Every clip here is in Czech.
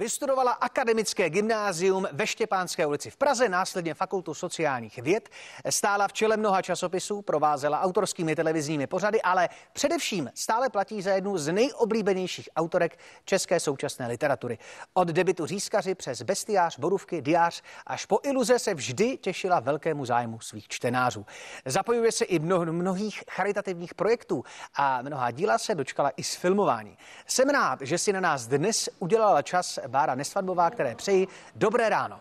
Vystudovala akademické gymnázium ve Štěpánské ulici v Praze, následně fakultu sociálních věd. Stála v čele mnoha časopisů, provázela autorskými televizními pořady, ale především stále platí za jednu z nejoblíbenějších autorek české současné literatury. Od debitu Řízkaři přes Bestiář, Borůvky, Diář až po iluze se vždy těšila velkému zájmu svých čtenářů. Zapojuje se i mnoho, mnohých charitativních projektů a mnoha díla se dočkala i z filmování. Jsem rád, že si na nás dnes udělala čas Bára Nesvadbová, které přeji dobré ráno.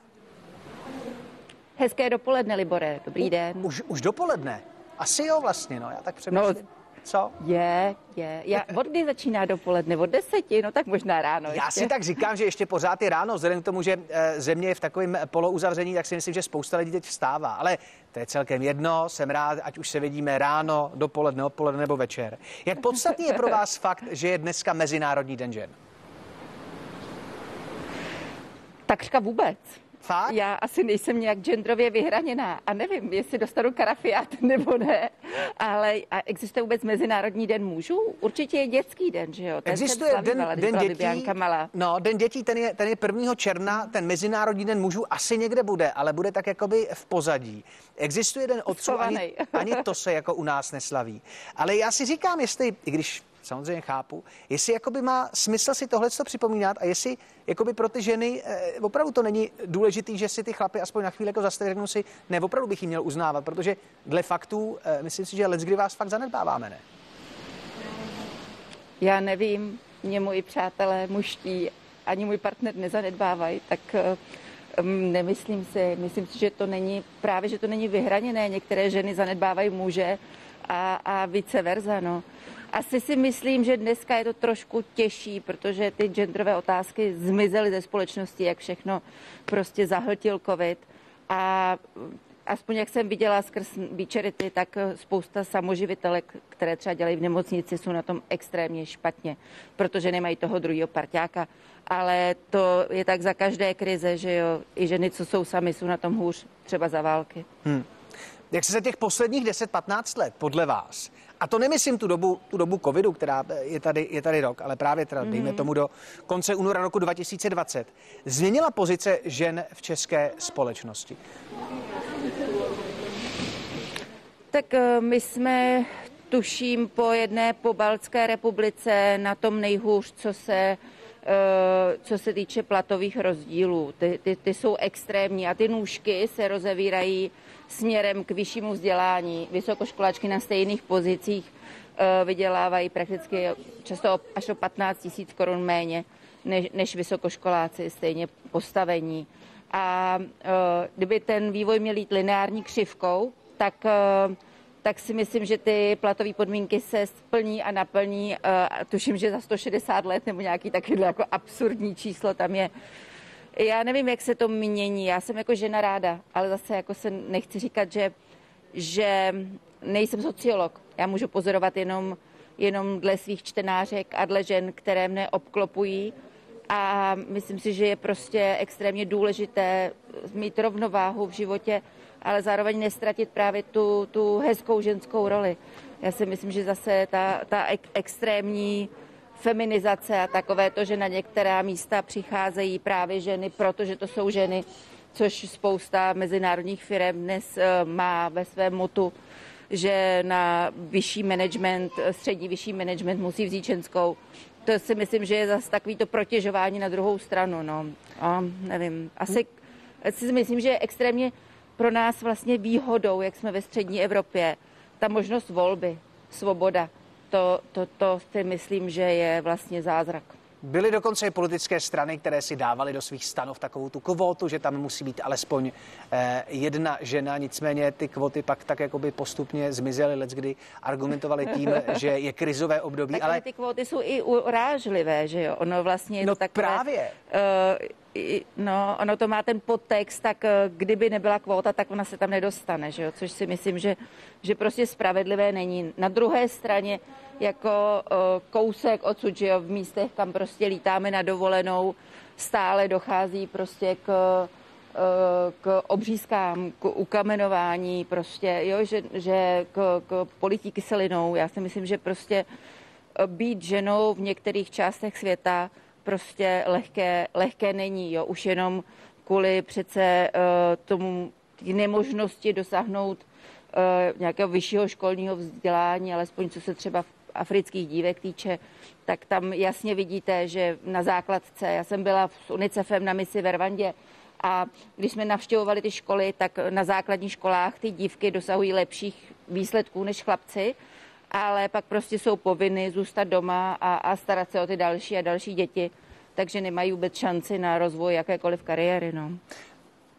Hezké dopoledne, Libore. Dobrý den. Už, už dopoledne? Asi jo vlastně, no, já tak přemýšlím. No, co? Je, je. Já, od kdy začíná dopoledne? Od deseti, no tak možná ráno. Já ještě. si tak říkám, že ještě pořád je ráno, vzhledem k tomu, že eh, země je v takovém polouzavření, tak si myslím, že spousta lidí teď vstává. Ale to je celkem jedno, jsem rád, ať už se vidíme ráno, dopoledne, odpoledne nebo večer. Jak podstatný je pro vás fakt, že je dneska Mezinárodní den žen? Takřka vůbec. Fakt? Já asi nejsem nějak genderově vyhraněná a nevím, jestli dostanu karafiát nebo ne, ale a existuje vůbec Mezinárodní den mužů? Určitě je dětský den, že jo? Ten existuje den, den dětí, Malá. no, den dětí, ten je, ten je 1. června, ten Mezinárodní den mužů asi někde bude, ale bude tak jakoby v pozadí. Existuje den otců, ani, ani to se jako u nás neslaví. Ale já si říkám, jestli, i když samozřejmě chápu, jestli jakoby má smysl si tohle připomínat a jestli jakoby pro ty ženy eh, opravdu to není důležitý, že si ty chlapy aspoň na chvíli jako zastaví, řeknou si, ne, opravdu bych jim měl uznávat, protože dle faktů, eh, myslím si, že let, kdy vás fakt zanedbáváme, ne? Já nevím, mě moji přátelé muští ani můj partner nezanedbávají, tak mm, nemyslím si, myslím si, že to není, právě, že to není vyhraněné. Některé ženy zanedbávají muže a, a vice versa, no. Asi si myslím, že dneska je to trošku těžší, protože ty genderové otázky zmizely ze společnosti, jak všechno prostě zahltil covid. A aspoň jak jsem viděla skrz Beacharity, tak spousta samoživitelek, které třeba dělají v nemocnici, jsou na tom extrémně špatně, protože nemají toho druhého parťáka. Ale to je tak za každé krize, že jo, i ženy, co jsou sami, jsou na tom hůř, třeba za války. Hmm. Jak se za těch posledních 10-15 let podle vás, a to nemyslím tu dobu, tu dobu covidu, která je tady, je tady rok, ale právě teda, mm-hmm. dejme tomu do konce února roku 2020, změnila pozice žen v české společnosti? Tak eh, my jsme, tuším, po jedné pobaltské republice na tom nejhůř, co se eh, co se týče platových rozdílů. Ty, ty, ty jsou extrémní a ty nůžky se rozevírají směrem k vyššímu vzdělání. Vysokoškolačky na stejných pozicích eh, vydělávají prakticky často až o 15 tisíc korun méně než, než vysokoškoláci, stejně postavení. A eh, kdyby ten vývoj měl jít lineární křivkou, tak eh, tak si myslím, že ty platové podmínky se splní a naplní. Tuším, že za 160 let nebo nějaký takový jako absurdní číslo tam je já nevím, jak se to mění. Já jsem jako žena ráda, ale zase jako se nechci říkat, že, že nejsem sociolog. Já můžu pozorovat jenom, jenom dle svých čtenářek a dle žen, které mne obklopují. A myslím si, že je prostě extrémně důležité mít rovnováhu v životě, ale zároveň nestratit právě tu, tu hezkou ženskou roli. Já si myslím, že zase ta, ta ek, extrémní feminizace a takové to, že na některá místa přicházejí právě ženy, protože to jsou ženy, což spousta mezinárodních firm dnes eh, má ve svém motu, že na vyšší management, střední vyšší management musí vzít ženskou. To si myslím, že je zase takový to protěžování na druhou stranu. No. A nevím, asi, asi si myslím, že je extrémně pro nás vlastně výhodou, jak jsme ve střední Evropě, ta možnost volby, svoboda to, to, to si myslím, že je vlastně zázrak. Byly dokonce i politické strany, které si dávaly do svých stanov takovou tu kvotu, že tam musí být alespoň eh, jedna žena, nicméně ty kvoty pak tak jakoby postupně zmizely, let kdy argumentovali tím, že je krizové období. Tak ale ty kvoty jsou i urážlivé, že jo? Ono vlastně je no to takové, právě. Uh, no, ono to má ten podtext, tak eh, kdyby nebyla kvóta, tak ona se tam nedostane, že jo? což si myslím, že, že prostě spravedlivé není. Na druhé straně jako uh, kousek odsud, že jo, v místech, kam prostě lítáme na dovolenou, stále dochází prostě k eh, k obřízkám, k ukamenování, prostě, jo, že, že k, k polití kyselinou. Já si myslím, že prostě být ženou v některých částech světa prostě lehké, lehké není. Jo. Už jenom kvůli přece uh, tomu nemožnosti dosáhnout uh, nějakého vyššího školního vzdělání, alespoň co se třeba afrických dívek týče, tak tam jasně vidíte, že na základce, já jsem byla s UNICEFem na misi ve Rwandě a když jsme navštěvovali ty školy, tak na základních školách ty dívky dosahují lepších výsledků než chlapci, ale pak prostě jsou povinny zůstat doma a, a starat se o ty další a další děti, takže nemají vůbec šanci na rozvoj jakékoliv kariéry. No.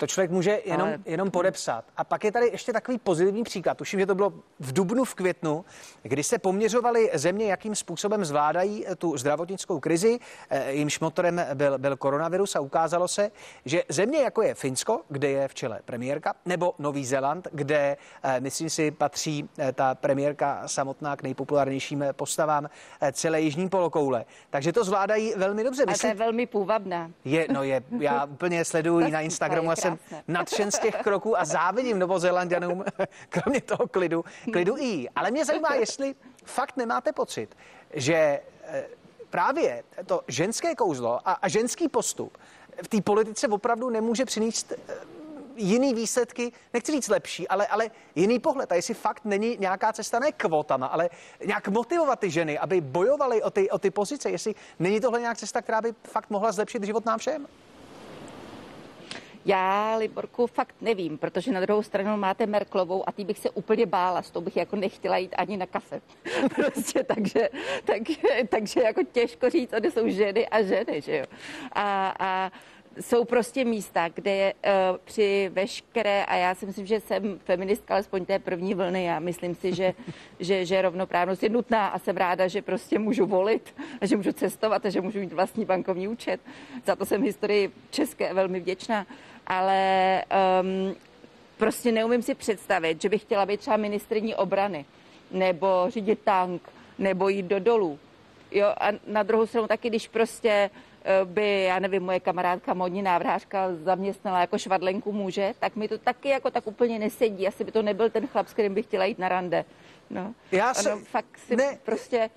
To člověk může jenom, Ale... jenom podepsat. A pak je tady ještě takový pozitivní příklad. Tuším, že to bylo v dubnu, v květnu, kdy se poměřovaly země, jakým způsobem zvládají eh, tu zdravotnickou krizi. Eh, jimž motorem byl, byl koronavirus a ukázalo se, že země jako je Finsko, kde je v čele premiérka, nebo Nový Zéland, kde, eh, myslím si, patří ta premiérka samotná k nejpopulárnějším postavám celé jižní polokoule. Takže to zvládají velmi dobře. Myslím, a to je velmi půvabná. Je, no je, já úplně sleduji na Instagramu a jsem nadšen z těch kroků a závidím Novozélandianům, kromě toho klidu, klidu i. Ale mě zajímá, jestli fakt nemáte pocit, že eh, právě to ženské kouzlo a, a ženský postup v té politice opravdu nemůže přinést eh, jiný výsledky, nechci říct lepší, ale, ale jiný pohled. A jestli fakt není nějaká cesta ne kvotama, ale nějak motivovat ty ženy, aby bojovaly o ty, o ty pozice, jestli není tohle nějak cesta, která by fakt mohla zlepšit život nám všem? Já Liborku fakt nevím, protože na druhou stranu máte Merklovou a ty bych se úplně bála, s tou bych jako nechtěla jít ani na kafe. prostě takže, tak, takže jako těžko říct, kde jsou ženy a ženy, že jo. A, a jsou prostě místa, kde je uh, při veškeré, a já si myslím, že jsem feministka alespoň té první vlny, já myslím si, že, že, že rovnoprávnost je nutná a jsem ráda, že prostě můžu volit, a že můžu cestovat a že můžu mít vlastní bankovní účet. Za to jsem historii české velmi vděčná ale um, prostě neumím si představit, že bych chtěla být třeba ministrní obrany, nebo řídit tank, nebo jít do dolů. Jo, a na druhou stranu taky, když prostě eh, by, já nevím, moje kamarádka, modní návrhářka zaměstnala jako švadlenku muže, tak mi to taky jako tak úplně nesedí. Asi by to nebyl ten chlap, s kterým bych chtěla jít na rande. No. Já se... Ano, fakt si ne... prostě,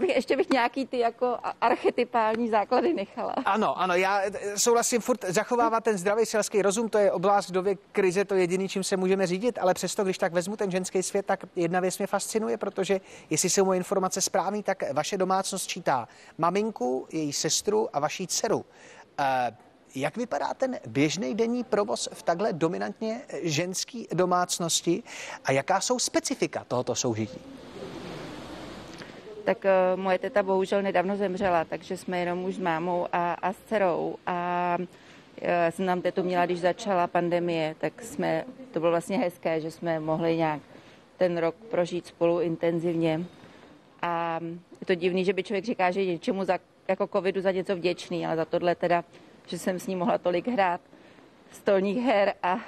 bych, ještě bych nějaký ty jako archetypální základy nechala. Ano, ano, já eh, souhlasím, furt zachovává ten zdravý selský rozum, to je oblast době krize, to je jediný, čím se můžeme řídit, ale přesto, když tak vezmu ten ženský svět, tak jedna věc mě fascinuje, protože jestli jsou moje informace správný, tak vaše domácnost čítá maminku, její sestru a vaší dceru. Uh, jak vypadá ten běžný denní provoz v takhle dominantně ženské domácnosti a jaká jsou specifika tohoto soužití? Tak uh, moje teta bohužel nedávno zemřela, takže jsme jenom už s mámou a, a s dcerou. A já eh, jsem nám tetu měla, když začala pandemie, tak jsme, to bylo vlastně hezké, že jsme mohli nějak ten rok prožít spolu intenzivně. A je to divný, že by člověk říká, že něčemu za, jako covidu za něco vděčný, ale za tohle teda že jsem s ní mohla tolik hrát stolních her a,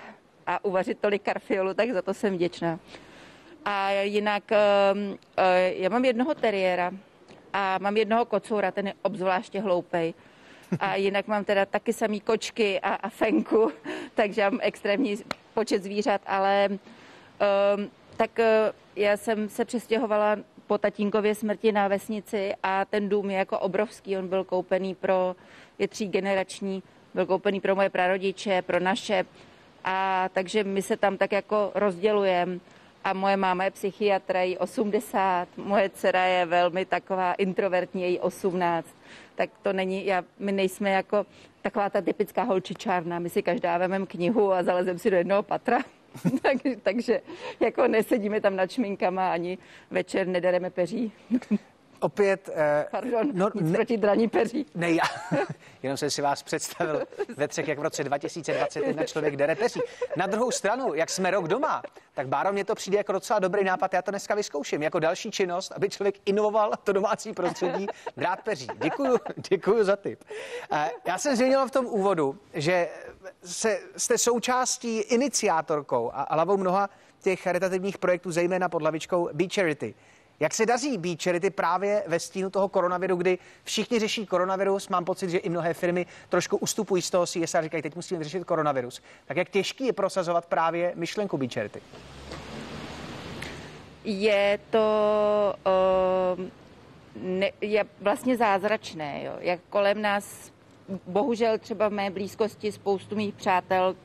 a uvařit tolik karfiolu, tak za to jsem vděčná. A jinak uh, uh, já mám jednoho teriéra a mám jednoho kocoura, ten je obzvláště hloupej. A jinak mám teda taky samý kočky a, a fenku, takže mám extrémní počet zvířat, ale um, tak uh, já jsem se přestěhovala po tatínkově smrti na vesnici a ten dům je jako obrovský, on byl koupený pro je třígenerační, byl koupený pro moje prarodiče, pro naše. A takže my se tam tak jako rozdělujeme. A moje máma je psychiatra, jí 80, moje dcera je velmi taková introvertní, její 18. Tak to není, já, my nejsme jako taková ta typická holčičárna, my si každá vememe knihu a zalezeme si do jednoho patra. tak, takže jako nesedíme tam nad šminkama, ani večer nedereme peří opět... Eh, Pardon, no, nic ne, proti draní peří. Ne, já, jenom jsem si vás představil ve třech, jak v roce 2021 člověk jde peří. Na druhou stranu, jak jsme rok doma, tak Báro, mně to přijde jako docela dobrý nápad, já to dneska vyzkouším, jako další činnost, aby člověk inovoval to domácí prostředí, brát peří. Děkuju, děkuju za tip. Eh, já jsem zmínil v tom úvodu, že se, jste součástí, iniciátorkou a, a hlavou mnoha těch charitativních projektů, zejména pod lavičkou Be Charity. Jak se daří být charity právě ve stínu toho koronaviru, kdy všichni řeší koronavirus? Mám pocit, že i mnohé firmy trošku ustupují z toho CSR a říkají, teď musíme řešit koronavirus. Tak jak těžký je prosazovat právě myšlenku být charity? Je to uh, ne, je vlastně zázračné, jo. jak kolem nás, bohužel třeba v mé blízkosti spoustu mých přátel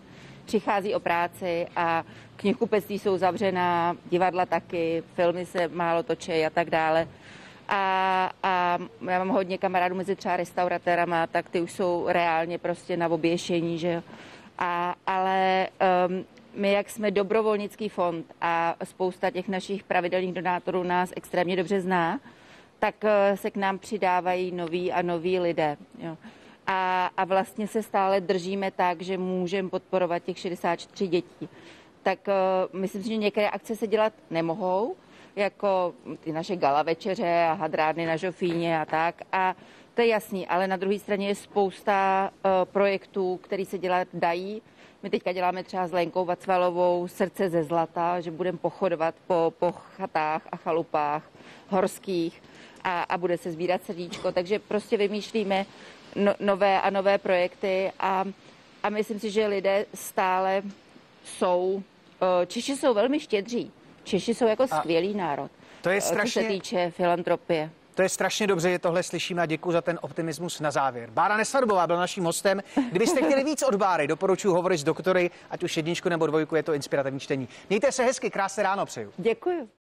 přichází o práci a knihkupectví jsou zavřená, divadla taky, filmy se málo točí a tak dále. A, a já mám hodně kamarádů mezi třeba restauratérama, tak ty už jsou reálně prostě na oběšení, že jo. A, ale um, my, jak jsme dobrovolnický fond a spousta těch našich pravidelných donátorů nás extrémně dobře zná, tak uh, se k nám přidávají noví a noví lidé. Jo. A, a vlastně se stále držíme tak, že můžeme podporovat těch 64 dětí. Tak uh, myslím si, že některé akce se dělat nemohou, jako ty naše gala večeře a hadrárny na Žofíně a tak. A to je jasný, ale na druhé straně je spousta uh, projektů, které se dělat dají. My teďka děláme třeba s Lenkou Vacvalovou srdce ze zlata, že budeme pochodovat po, po chatách a chalupách horských a, a bude se sbírat srdíčko. Takže prostě vymýšlíme no, nové a nové projekty a, a myslím si, že lidé stále jsou, uh, Češi jsou velmi štědří. Češi jsou jako skvělý národ. To je strašně... Co se týče filantropie. To je strašně dobře, že tohle slyšíme a děkuji za ten optimismus na závěr. Bára Nesvadbová byla naším hostem. Kdybyste chtěli víc od Báry, doporučuji hovorit s doktory, ať už jedničku nebo dvojku, je to inspirativní čtení. Mějte se hezky, krásné ráno přeju. Děkuji.